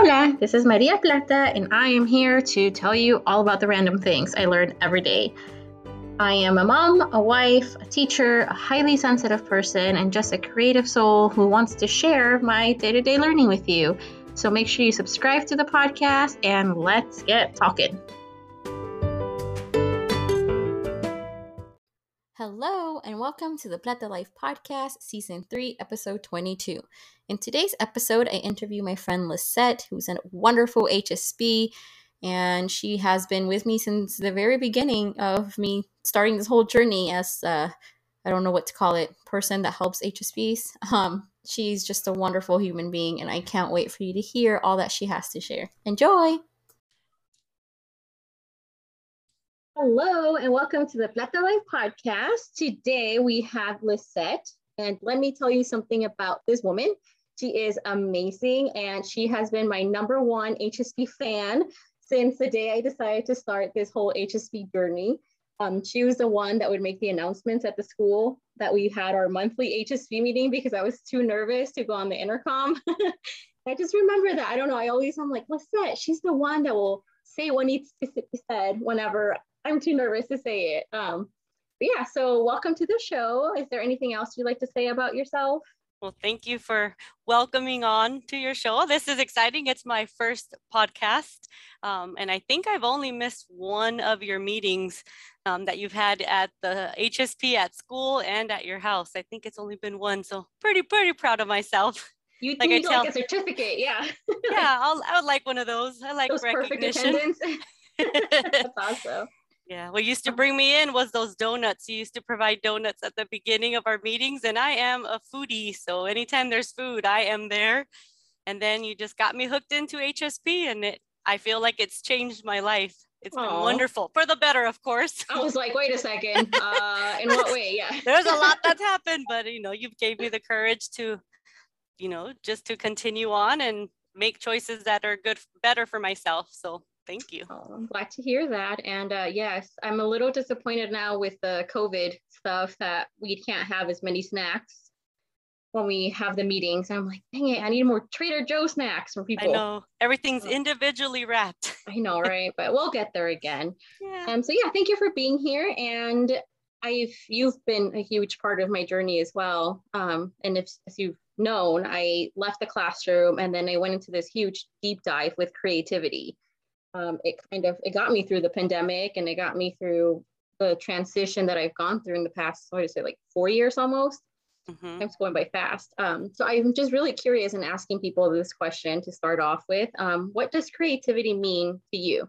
Hola, this is Maria Plata, and I am here to tell you all about the random things I learn every day. I am a mom, a wife, a teacher, a highly sensitive person, and just a creative soul who wants to share my day to day learning with you. So make sure you subscribe to the podcast and let's get talking. Hello, and welcome to the Plata Life Podcast, Season 3, Episode 22. In today's episode, I interview my friend Lisette, who's a wonderful HSP, and she has been with me since the very beginning of me starting this whole journey as, uh, I don't know what to call it, person that helps HSPs. Um, she's just a wonderful human being, and I can't wait for you to hear all that she has to share. Enjoy! Hello, and welcome to the Plata Life podcast. Today we have Lisette, and let me tell you something about this woman. She is amazing, and she has been my number one HSP fan since the day I decided to start this whole HSP journey. Um, she was the one that would make the announcements at the school that we had our monthly HSP meeting because I was too nervous to go on the intercom. I just remember that. I don't know. I always, I'm like, Lisette, she's the one that will say what needs to be said whenever I'm too nervous to say it. Um, but yeah, so welcome to the show. Is there anything else you'd like to say about yourself? Well, thank you for welcoming on to your show. This is exciting. It's my first podcast. Um, and I think I've only missed one of your meetings um, that you've had at the HSP at school and at your house. I think it's only been one. So pretty, pretty proud of myself. You like need I tell, like a certificate, yeah. yeah, I'll, I would like one of those. I like those recognition. That's awesome. Yeah, what used to bring me in was those donuts. You used to provide donuts at the beginning of our meetings, and I am a foodie. So anytime there's food, I am there. And then you just got me hooked into HSP, and it I feel like it's changed my life. It's Aww. been wonderful for the better, of course. I was like, wait a second. Uh, in what way? Yeah. There's a lot that's happened, but you know, you gave me the courage to, you know, just to continue on and make choices that are good, better for myself. So Thank you. Oh, I'm glad to hear that. And uh, yes, I'm a little disappointed now with the COVID stuff that we can't have as many snacks when we have the meetings. I'm like, dang it, I need more Trader Joe snacks for people. I know everything's individually wrapped. I know, right? but we'll get there again. Yeah. Um, so yeah, thank you for being here. And I've you've been a huge part of my journey as well. Um, and if as you've known, I left the classroom and then I went into this huge deep dive with creativity um, it kind of it got me through the pandemic and it got me through the transition that I've gone through in the past, what is it, like four years almost? Mm-hmm. Time's going by fast. Um, so I'm just really curious in asking people this question to start off with. Um, what does creativity mean to you?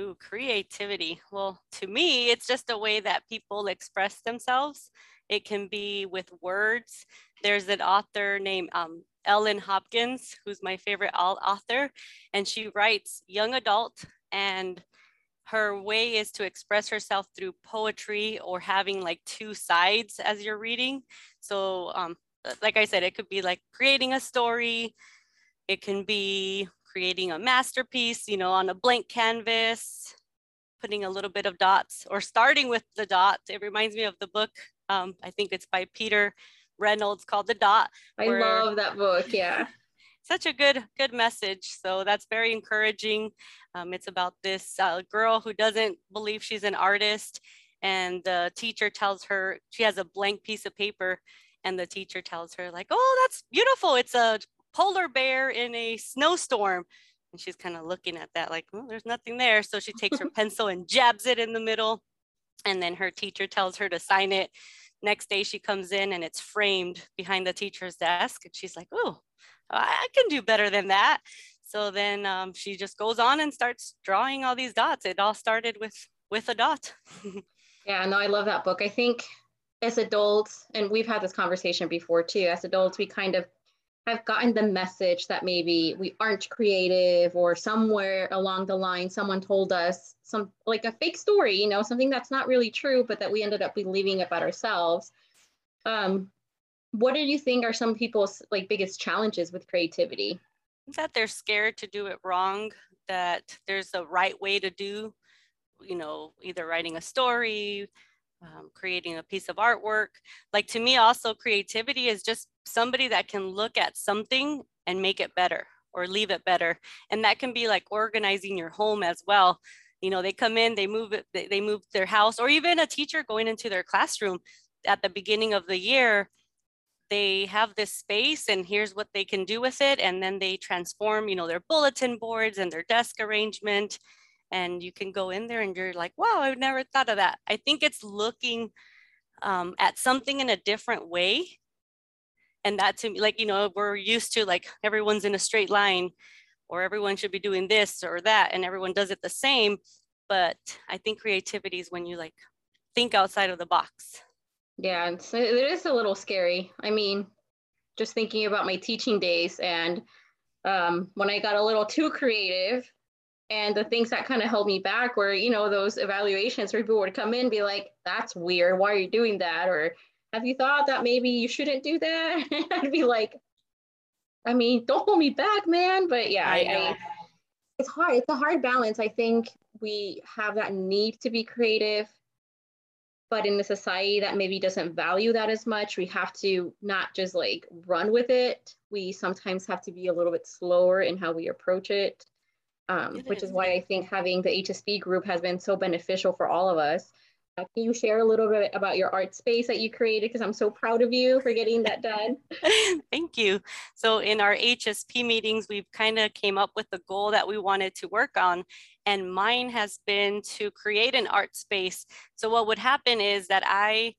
Ooh, creativity. Well, to me, it's just a way that people express themselves. It can be with words. There's an author named um, Ellen Hopkins, who's my favorite author, and she writes young adult and her way is to express herself through poetry or having like two sides as you're reading. So, um, like I said, it could be like creating a story, it can be creating a masterpiece, you know, on a blank canvas, putting a little bit of dots or starting with the dot. It reminds me of the book, um, I think it's by Peter Reynolds called The Dot. I love that book. Yeah. such a good good message so that's very encouraging um, it's about this uh, girl who doesn't believe she's an artist and the teacher tells her she has a blank piece of paper and the teacher tells her like oh that's beautiful it's a polar bear in a snowstorm and she's kind of looking at that like well, there's nothing there so she takes her pencil and jabs it in the middle and then her teacher tells her to sign it Next day she comes in and it's framed behind the teacher's desk. And she's like, oh, I can do better than that. So then um, she just goes on and starts drawing all these dots. It all started with with a dot. yeah, no, I love that book. I think as adults, and we've had this conversation before too, as adults, we kind of have gotten the message that maybe we aren't creative or somewhere along the line someone told us some like a fake story you know something that's not really true but that we ended up believing about ourselves. Um, what do you think are some people's like biggest challenges with creativity? That they're scared to do it wrong that there's a right way to do you know either writing a story um, creating a piece of artwork. Like to me, also creativity is just somebody that can look at something and make it better or leave it better. And that can be like organizing your home as well. You know, they come in, they move it, they, they move their house, or even a teacher going into their classroom at the beginning of the year, they have this space and here's what they can do with it. And then they transform, you know, their bulletin boards and their desk arrangement. And you can go in there and you're like, wow, I've never thought of that. I think it's looking um, at something in a different way. And that to me like you know we're used to like everyone's in a straight line or everyone should be doing this or that and everyone does it the same. But i think creativity is when you like think outside of the box. Yeah it is a little scary. I mean just thinking about my teaching days and um, when i got a little too creative and the things that kind of held me back were you know those evaluations where people would come in and be like that's weird why are you doing that or have you thought that maybe you shouldn't do that? I'd be like, I mean, don't hold me back, man. But yeah, I, I, it's hard. It's a hard balance. I think we have that need to be creative, but in a society that maybe doesn't value that as much, we have to not just like run with it. We sometimes have to be a little bit slower in how we approach it, um, which is. is why I think having the HSP group has been so beneficial for all of us uh, can you share a little bit about your art space that you created? Because I'm so proud of you for getting that done. Thank you. So in our HSP meetings, we've kind of came up with the goal that we wanted to work on. And mine has been to create an art space. So what would happen is that I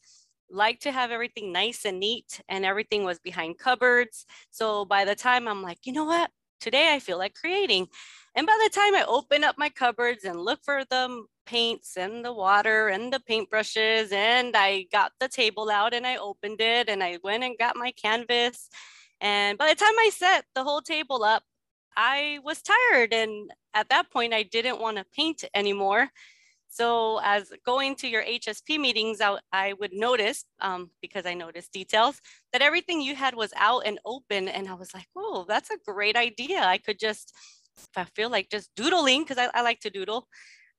like to have everything nice and neat and everything was behind cupboards. So by the time I'm like, you know what? Today I feel like creating. And by the time I open up my cupboards and look for the paints and the water and the paintbrushes and I got the table out and I opened it and I went and got my canvas. And by the time I set the whole table up, I was tired. And at that point, I didn't want to paint anymore. So as going to your HSP meetings, I, I would notice, um, because I noticed details, that everything you had was out and open. And I was like, oh, that's a great idea. I could just, if I feel like just doodling, because I, I like to doodle,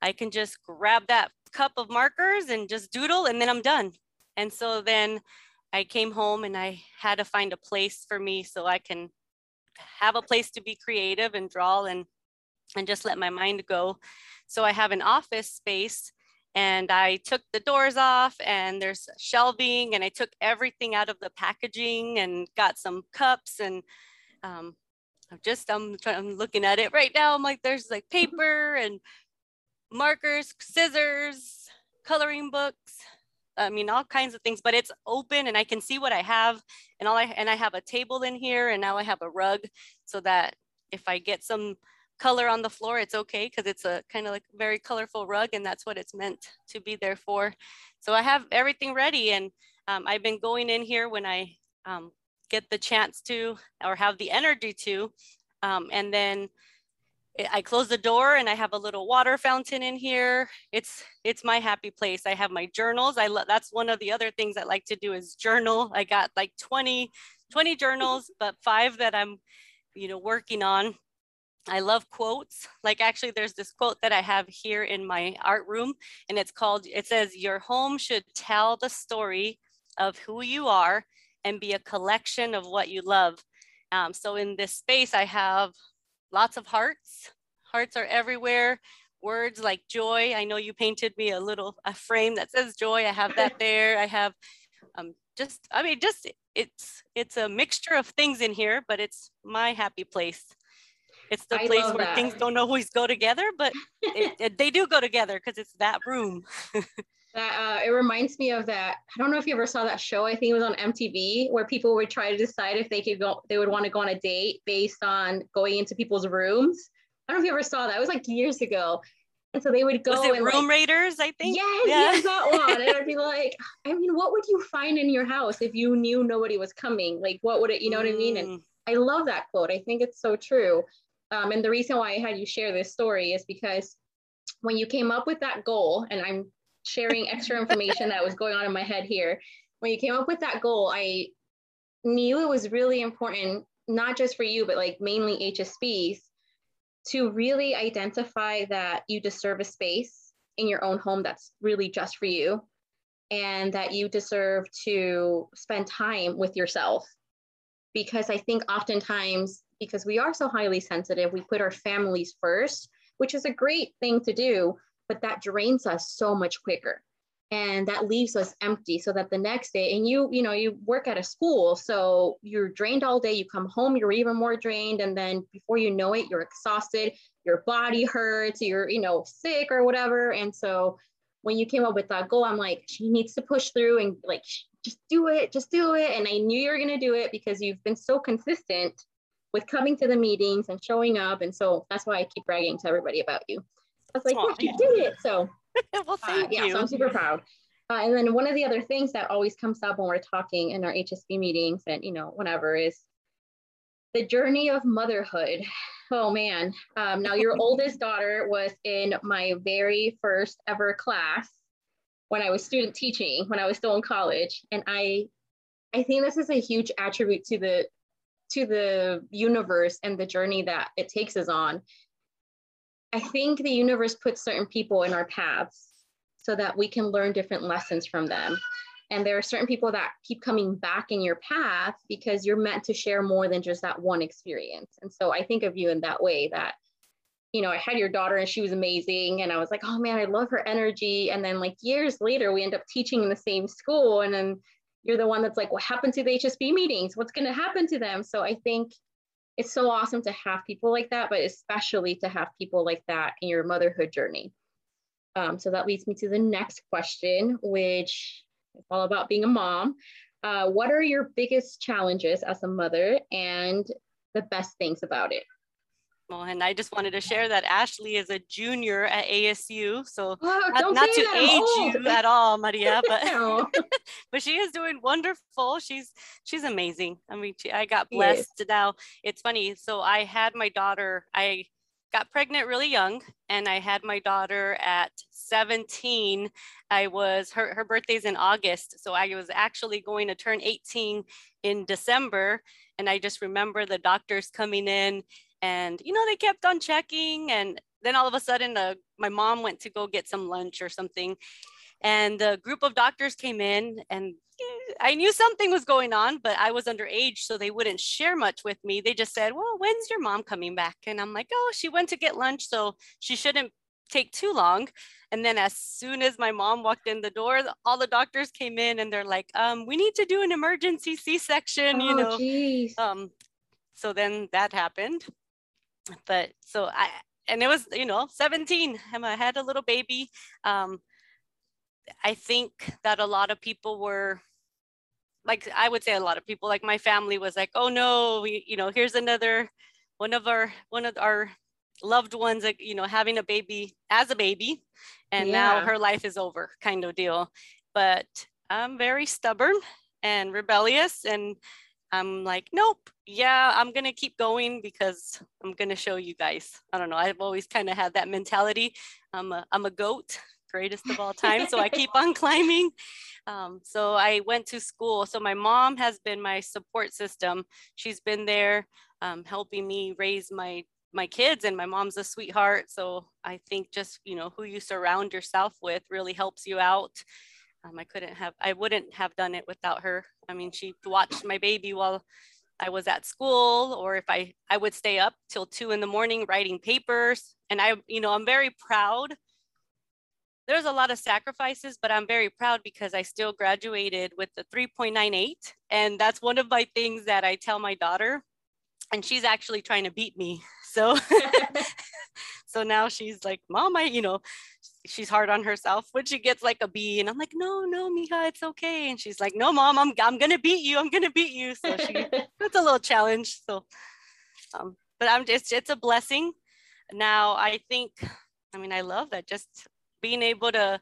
I can just grab that cup of markers and just doodle and then I'm done. And so then I came home and I had to find a place for me so I can have a place to be creative and draw and and just let my mind go. So I have an office space and I took the doors off and there's shelving and I took everything out of the packaging and got some cups and um, I'm just I'm, trying, I'm looking at it right now. I'm like there's like paper and markers, scissors, coloring books. I mean, all kinds of things, but it's open and I can see what I have. And all I, and I have a table in here and now I have a rug so that if I get some color on the floor, it's okay because it's a kind of like very colorful rug and that's what it's meant to be there for. So I have everything ready and um, I've been going in here when I um, get the chance to or have the energy to. Um, and then I close the door and I have a little water fountain in here. It's it's my happy place. I have my journals. I love that's one of the other things I like to do is journal. I got like 20 20 journals, but five that I'm you know working on. I love quotes. Like actually there's this quote that I have here in my art room and it's called it says your home should tell the story of who you are and be a collection of what you love. Um, so in this space I have lots of hearts. Hearts are everywhere. Words like joy. I know you painted me a little a frame that says joy. I have that there. I have um, just, I mean, just it's it's a mixture of things in here, but it's my happy place. It's the I place where that. things don't always go together, but it, it, they do go together because it's that room. that uh, it reminds me of that. I don't know if you ever saw that show. I think it was on MTV where people would try to decide if they could go, they would want to go on a date based on going into people's rooms. I don't know if you ever saw that. It was like years ago. And so they would go. Was it and Room like, Raiders? I think. Yes, yeah. yes, that one. and I'd be like, I mean, what would you find in your house if you knew nobody was coming? Like, what would it? You know mm. what I mean? And mm. I love that quote. I think it's so true. Um, and the reason why I had you share this story is because when you came up with that goal, and I'm sharing extra information that was going on in my head here. When you came up with that goal, I knew it was really important, not just for you, but like mainly HSPs, to really identify that you deserve a space in your own home that's really just for you and that you deserve to spend time with yourself because I think oftentimes, because we are so highly sensitive, we put our families first, which is a great thing to do, but that drains us so much quicker. And that leaves us empty so that the next day and you you know you work at a school so you're drained all day you come home you're even more drained and then before you know it you're exhausted your body hurts you're you know sick or whatever. And so when you came up with that goal i'm like she needs to push through and like just do it just do it. And i knew you were going to do it because you've been so consistent with coming to the meetings and showing up. And so that's why i keep bragging to everybody about you was like yeah, you did it so well, uh, thank uh, yeah, you. so I'm super proud. Uh, and then one of the other things that always comes up when we're talking in our HSP meetings and, you know, whenever is the journey of motherhood. Oh man. Um, now your oldest daughter was in my very first ever class when I was student teaching, when I was still in college. And I, I think this is a huge attribute to the, to the universe and the journey that it takes us on I think the universe puts certain people in our paths so that we can learn different lessons from them. And there are certain people that keep coming back in your path because you're meant to share more than just that one experience. And so I think of you in that way that, you know, I had your daughter and she was amazing. And I was like, oh man, I love her energy. And then like years later, we end up teaching in the same school. And then you're the one that's like, what happened to the HSP meetings? What's going to happen to them? So I think it's so awesome to have people like that, but especially to have people like that in your motherhood journey. Um, so that leads me to the next question, which is all about being a mom. Uh, what are your biggest challenges as a mother and the best things about it? Well, and I just wanted to share that Ashley is a junior at ASU. So oh, not, not to age you at all, Maria, but but she is doing wonderful. She's she's amazing. I mean, she, I got blessed. Yes. Now it's funny. So I had my daughter. I got pregnant really young, and I had my daughter at 17. I was her her birthday's in August, so I was actually going to turn 18 in December. And I just remember the doctors coming in and you know they kept on checking and then all of a sudden uh, my mom went to go get some lunch or something and a group of doctors came in and i knew something was going on but i was underage so they wouldn't share much with me. They just said well when's your mom coming back? And i'm like oh she went to get lunch so she shouldn't take too long. And then as soon as my mom walked in the door all the doctors came in and they're like um, we need to do an emergency c-section oh, you know. geez. um, so then that happened. But so I, and it was, you know, 17, I had a little baby. Um, I think that a lot of people were like, I would say a lot of people, like my family was like, oh no, we, you know, here's another, one of our, one of our loved ones, like, you know, having a baby as a baby. And yeah. now her life is over kind of deal. But I'm very stubborn and rebellious and I'm like, nope, yeah, I'm gonna keep going because I'm gonna show you guys. I don't know. I've always kind of had that mentality. I'm a, I'm a goat, greatest of all time. so I keep on climbing. Um, so I went to school. So my mom has been my support system. She's been there um, helping me raise my my kids and my mom's a sweetheart. So I think just, you know, who you surround yourself with really helps you out. Um, I couldn't have, I wouldn't have done it without her. I mean, she watched my baby while I was at school, or if I, I would stay up till two in the morning writing papers. And I, you know, I'm very proud. There's a lot of sacrifices, but I'm very proud because I still graduated with the 3.98. And that's one of my things that I tell my daughter. And she's actually trying to beat me. So, so now she's like, Mom, I, you know, she's hard on herself when she gets like a B and I'm like, no, no, Mija, it's okay. And she's like, no, mom, I'm, I'm going to beat you. I'm going to beat you. So she, that's a little challenge. So, um, but I'm just, it's a blessing. Now I think, I mean, I love that just being able to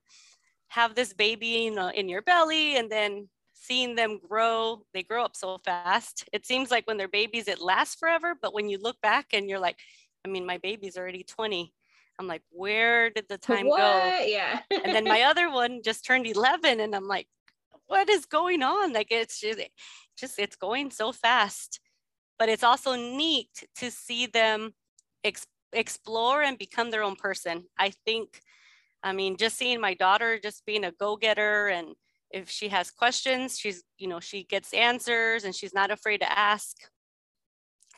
have this baby in, uh, in your belly and then seeing them grow, they grow up so fast. It seems like when they're babies, it lasts forever. But when you look back and you're like, I mean, my baby's already 20 I'm like, where did the time what? go? Yeah. and then my other one just turned 11 and I'm like, what is going on? Like it's just, just it's going so fast. But it's also neat to see them ex- explore and become their own person. I think, I mean, just seeing my daughter just being a go-getter and if she has questions, she's, you know, she gets answers and she's not afraid to ask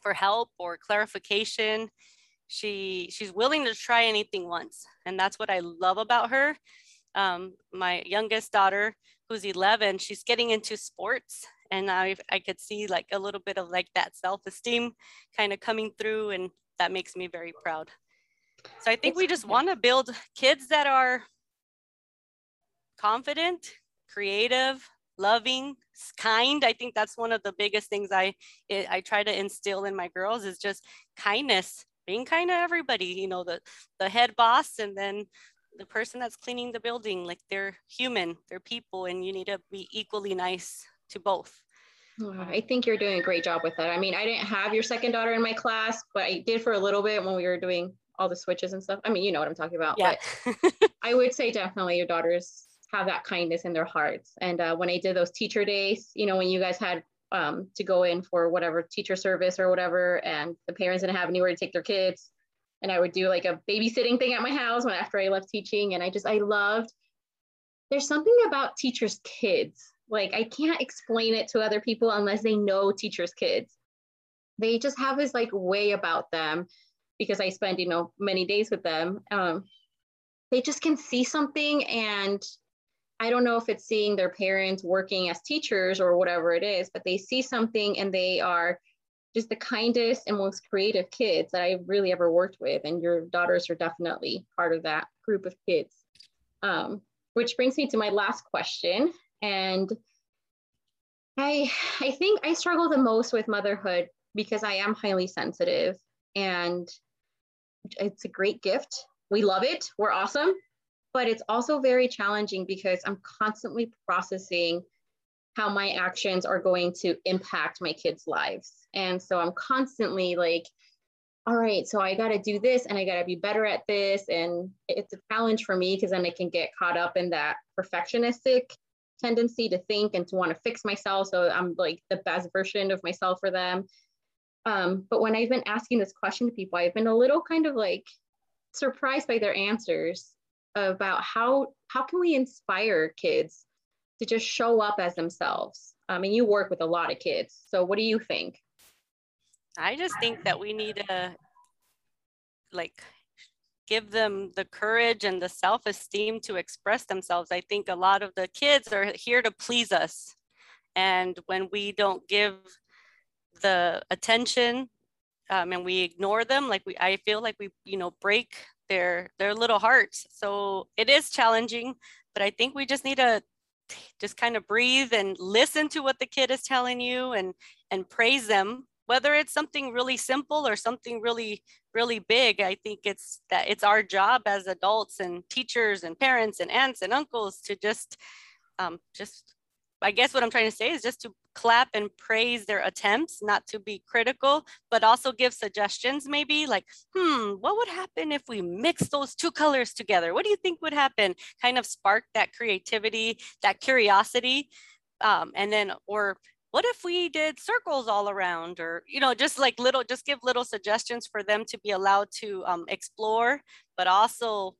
for help or clarification. She she's willing to try anything once. And that's what I love about her. Um, my youngest daughter, who's 11, she's getting into sports and I, I could see like a little bit of like that self-esteem kind of coming through and that makes me very proud. So I think we just want to build kids that are confident, creative, loving, kind. I think that's one of the biggest things I I try to instill in my girls is just kindness, being kind to everybody. You know, the the head boss and then the person that's cleaning the building. Like they're human, they're people, and you need to be equally nice to both. I think you're doing a great job with that. I mean, I didn't have your second daughter in my class, but I did for a little bit when we were doing all the switches and stuff. I mean, you know what I'm talking about. Yeah. I would say definitely your daughters have that kindness in their hearts. And uh, when I did those teacher days, you know, when you guys had um, to go in for whatever teacher service or whatever, and the parents didn't have anywhere to take their kids, and I would do like a babysitting thing at my house when after I left teaching, and I just I loved. There's something about teachers' kids. Like I can't explain it to other people unless they know teachers' kids. They just have this like way about them because I spend you know many days with them. Um, they just can see something and I don't know if it's seeing their parents working as teachers or whatever it is, but they see something and they are just the kindest and most creative kids that I've really ever worked with. And your daughters are definitely part of that group of kids. Um, which brings me to my last question. And I, I think I struggle the most with motherhood because I am highly sensitive and it's a great gift. We love it. We're awesome but it's also very challenging because I'm constantly processing how my actions are going to impact my kids' lives. And so I'm constantly like, all right, so I got to do this and I got to be better at this. And it's a challenge for me because then I can get caught up in that perfectionistic tendency to think and to want to fix myself. So I'm like the best version of myself for them. Um, but when I've been asking this question to people, I've been a little kind of like surprised by their answers about how how can we inspire kids to just show up as themselves? I mean, you work with a lot of kids so what do you think? I just think that we need to like give them the courage and the self-esteem to express themselves. I think a lot of the kids are here to please us. And when we don't give the attention um, and we ignore them like we i feel like we you know break their their little hearts. So it is challenging, but I think we just need to just kind of breathe and listen to what the kid is telling you and and praise them whether it's something really simple or something really really big i think it's that it's our job as adults and teachers and parents and aunts and uncles to just um, just I guess what I'm trying to say is just to clap and praise their attempts, not to be critical, but also give suggestions maybe like, hmm, what would happen if we mix those two colors together? What do you think would happen? Kind of spark that creativity, that curiosity. Um, and then, or what if we did circles all around or, you know, just like little, just give little suggestions for them to be allowed to um, explore, but also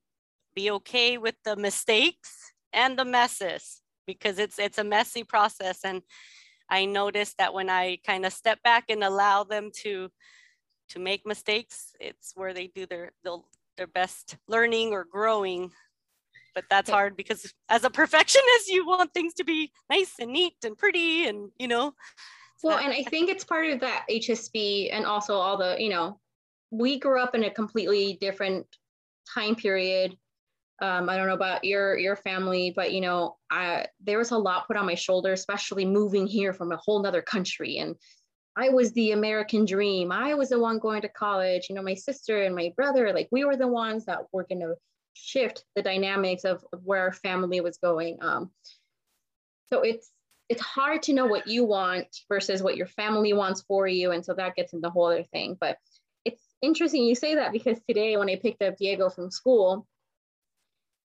be okay with the mistakes and the messes because it's it's a messy process. And i noticed that when i kind of step back and allow them to to make mistakes it's where they do their their best learning or growing. But that's hard because as a perfectionist you want things to be nice and neat and pretty and you know well and i think it's part of that hsp and also all the you know we grew up in a completely different time period um, I don't know about your your family, but you know, I there was a lot put on my shoulder, especially moving here from a whole nother country. And I was the American dream. I was the one going to college. You know, my sister and my brother, like we were the ones that were going to shift the dynamics of, of where our family was going. Um, so it's it's hard to know what you want versus what your family wants for you, and so that gets into the whole other thing. But it's interesting you say that because today when I picked up Diego from school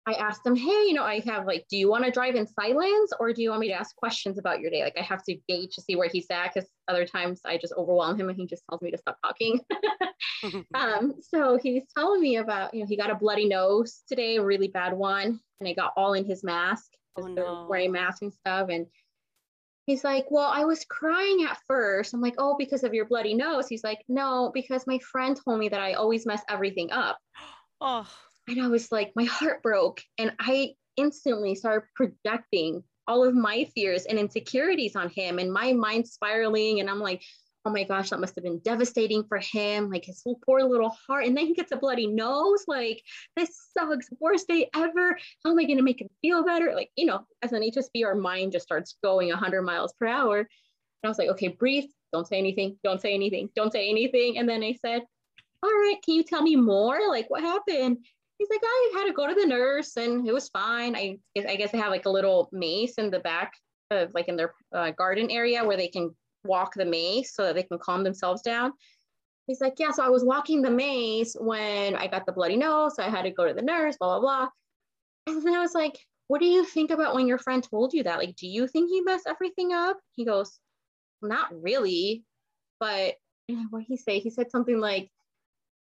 I asked him, hey, you know, I have like, do you want to drive in silence or do you want me to ask questions about your day? Like, I have to gauge to see where he's at because other times I just overwhelm him and he just tells me to stop talking. um, so he's telling me about, you know, he got a bloody nose today, a really bad one, and it got all in his mask. oh, no. wearing masks and stuff. And he's like, Well, I was crying at first. I'm like, Oh, because of your bloody nose. He's like, No, because my friend told me that I always mess everything up. Oh. And I was like, My heart broke. And I instantly started projecting all of my fears and insecurities on him and my mind spiraling. And I'm like, oh my gosh, that must have been devastating for him. Like his poor little heart. And then he gets a bloody nose. Like, this sucks. Worst day ever. How am I going to make him feel better? Like, you know, as an HSP, our mind just starts going 100 miles per hour. And I was like, okay, breathe. Don't say anything. Don't say anything. Don't say anything. And then I said, all right, can you tell me more? Like, what happened? He's like, I had to go to the nurse and it was fine. I, I guess they have like a little mace in the back of like in their uh, garden area where they can walk the maze so that they can calm themselves down. He's like, yeah, so I was walking the maze when I got the bloody nose. So I had to go to the nurse, blah, blah, blah. And then I was like, what do you think about when your friend told you that? Like, do you think he messed everything up? He goes, not really. But what he say? He said something like,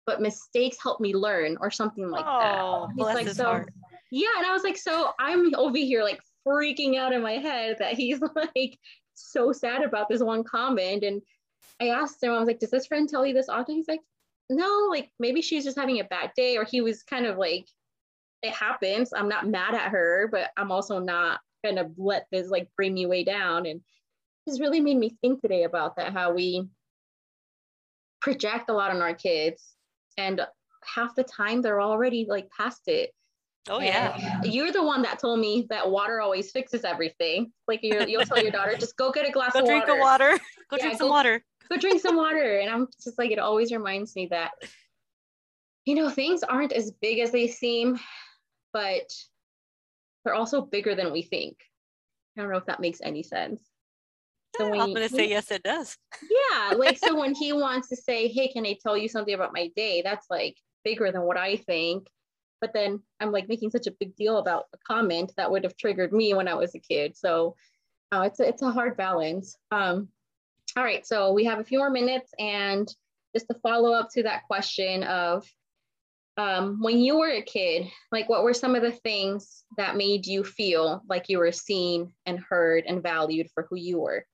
but mistakes help me learn or something like oh, that. He's like, so heart. yeah. And I was like, so I'm over here like freaking out in my head that he's like so sad about this one comment. And I asked him, I was like, does this friend tell you this often? He's like, no, like maybe she's just having a bad day, or he was kind of like, it happens. I'm not mad at her, but I'm also not gonna let this like bring me way down. And this really made me think today about that, how we project a lot on our kids and half the time they're already like past it Oh yeah. You're the one that told me that water always fixes everything. Like you will tell your daughter, just go get a glass go of drink water. water. Go yeah, drink some go, water. Go drink some water. And I'm just like, it always reminds me that, you know, things aren't as big as they seem, but they're also bigger than we think. I don't know if that makes any sense. So when I'm going to say yes, it does. Yeah. Like, so when he wants to say, hey, can I tell you something about my day? That's like bigger than what I think but then I'm like making such a big deal about a comment that would have triggered me when I was a kid. So uh, it's a, it's a hard balance. Um, all right, so we have a few more minutes, and just to follow up to that question of um, when you were a kid, like what were some of the things that made you feel like you were seen and heard and valued for who you were?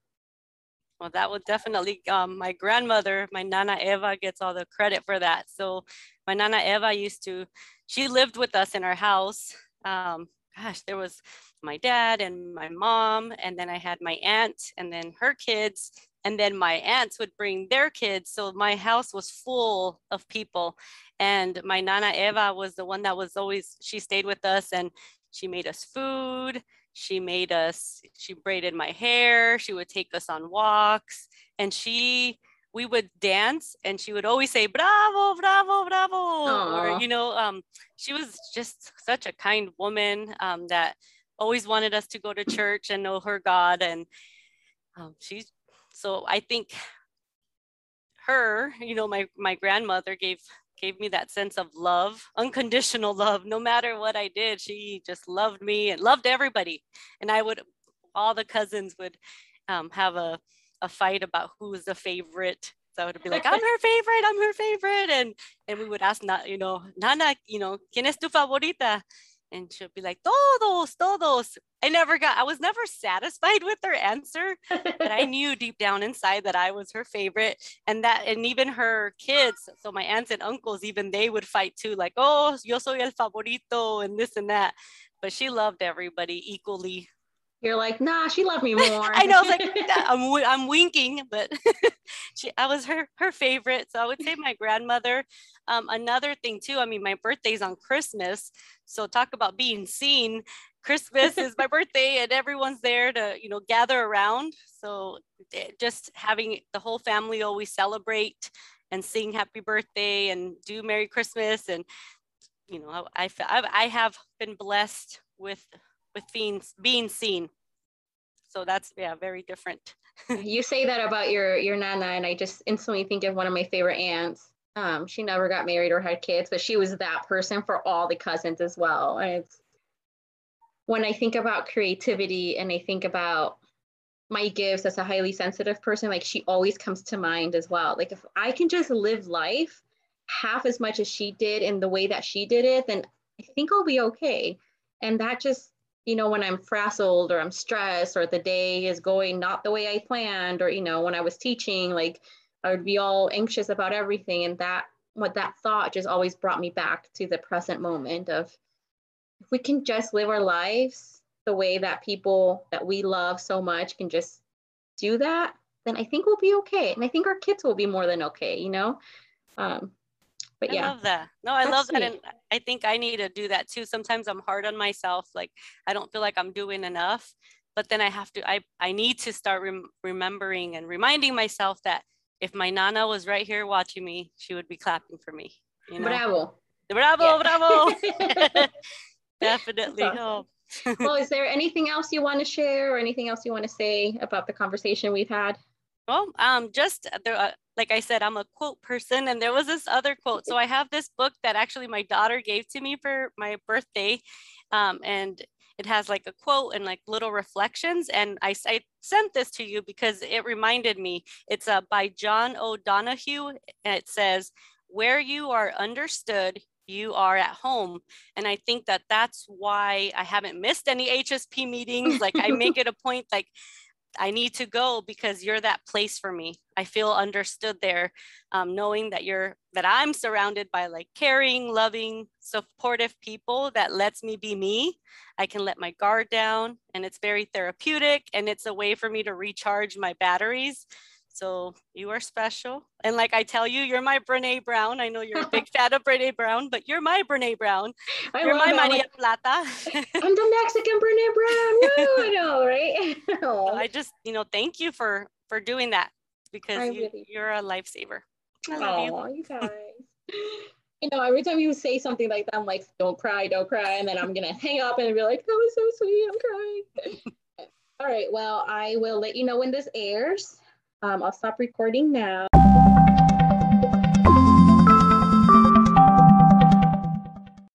Well, that would definitely, um, my grandmother, my Nana Eva gets all the credit for that. So my Nana Eva used to, she lived with us in our house. Um, gosh, there was my dad and my mom, and then I had my aunt and then her kids. And then my aunts would bring their kids. So my house was full of people. And my Nana Eva was the one that was always, she stayed with us and she made us food she made us she braided my hair she would take us on walks and she we would dance and she would always say bravo bravo bravo Aww. or you know um, she was just such a kind woman um, that always wanted us to go to church and know her god and um, she's so i think her you know my my grandmother gave gave me that sense of love, unconditional love. No matter what I did, she just loved me and loved everybody. And I would, all the cousins would um, have a, a fight about who was the favorite. So I would be like, I'm her favorite, I'm her favorite. And, and we would ask, you know, Nana, you know, ¿quién es tu favorita? And she'll be like todos todos. I never got i was never satisfied with her answer but i knew deep down inside that i was her favorite and that and even her kids so my aunts and uncles even they would fight too like oh yo soy el favorito and this and that. But she loved everybody equally you're like, nah, she loved me more. I know, like I'm, I'm winking, but she, I was her her favorite. So I would say my grandmother. Um, another thing too. I mean, my birthday's on Christmas, so talk about being seen. Christmas is my birthday, and everyone's there to you know gather around. So just having the whole family always celebrate and sing happy birthday and do Merry Christmas and you know I I, I have been blessed with with being being seen. So that's yeah, very different. you say that about your your nana, and I just instantly think of one of my favorite aunts. Um, she never got married or had kids, but she was that person for all the cousins as well. And it's when I think about creativity and I think about my gifts as a highly sensitive person, like she always comes to mind as well. Like if I can just live life half as much as she did in the way that she did it, then I think I'll be okay. And that just you know, when I'm frazzled or I'm stressed or the day is going not the way I planned, or, you know, when I was teaching, like I would be all anxious about everything. And that, what that thought just always brought me back to the present moment of if we can just live our lives the way that people that we love so much can just do that, then I think we'll be okay. And I think our kids will be more than okay, you know? Um, but yeah. I love that. No, I love that. And I think I need to do that too. Sometimes I'm hard on myself. Like I don't feel like I'm doing enough, but then I have to, I, I need to start rem- remembering and reminding myself that if my Nana was right here watching me, she would be clapping for me. You know? Bravo. Bravo, yeah. bravo. Definitely. Awesome. Oh. well, is there anything else you want to share or anything else you want to say about the conversation we've had? Well, um, just there, uh, like I said, I'm a quote person, and there was this other quote. So I have this book that actually my daughter gave to me for my birthday, um, and it has like a quote and like little reflections. And I, I sent this to you because it reminded me. It's uh, by John O'Donohue, and it says, "Where you are understood, you are at home and i think that that's why i haven't missed any hsp meetings like i make it a point like I need to go because you're that place for me. I feel understood there, um, knowing that you're that I'm surrounded by like caring, loving, supportive people that lets me be me. I can let my guard down, and it's very therapeutic, and it's a way for me to recharge my batteries. So you are special. And like I tell you, you're my Brene Brown. I know you're a big fan of Brene Brown, but you're my Brene Brown. I you're my Maria like, Plata. I'm the Mexican Brene Brown. Woo, I know, right? I just, you know, thank you for for doing that because you, really... you're a lifesaver. I love oh, you. you guys. you know, every time you say something like that, I'm like, don't cry, don't cry. And then I'm going to hang up and be like, that was so sweet. I'm crying. All right. Well, I will let you know when this airs. Um, I'll stop recording now.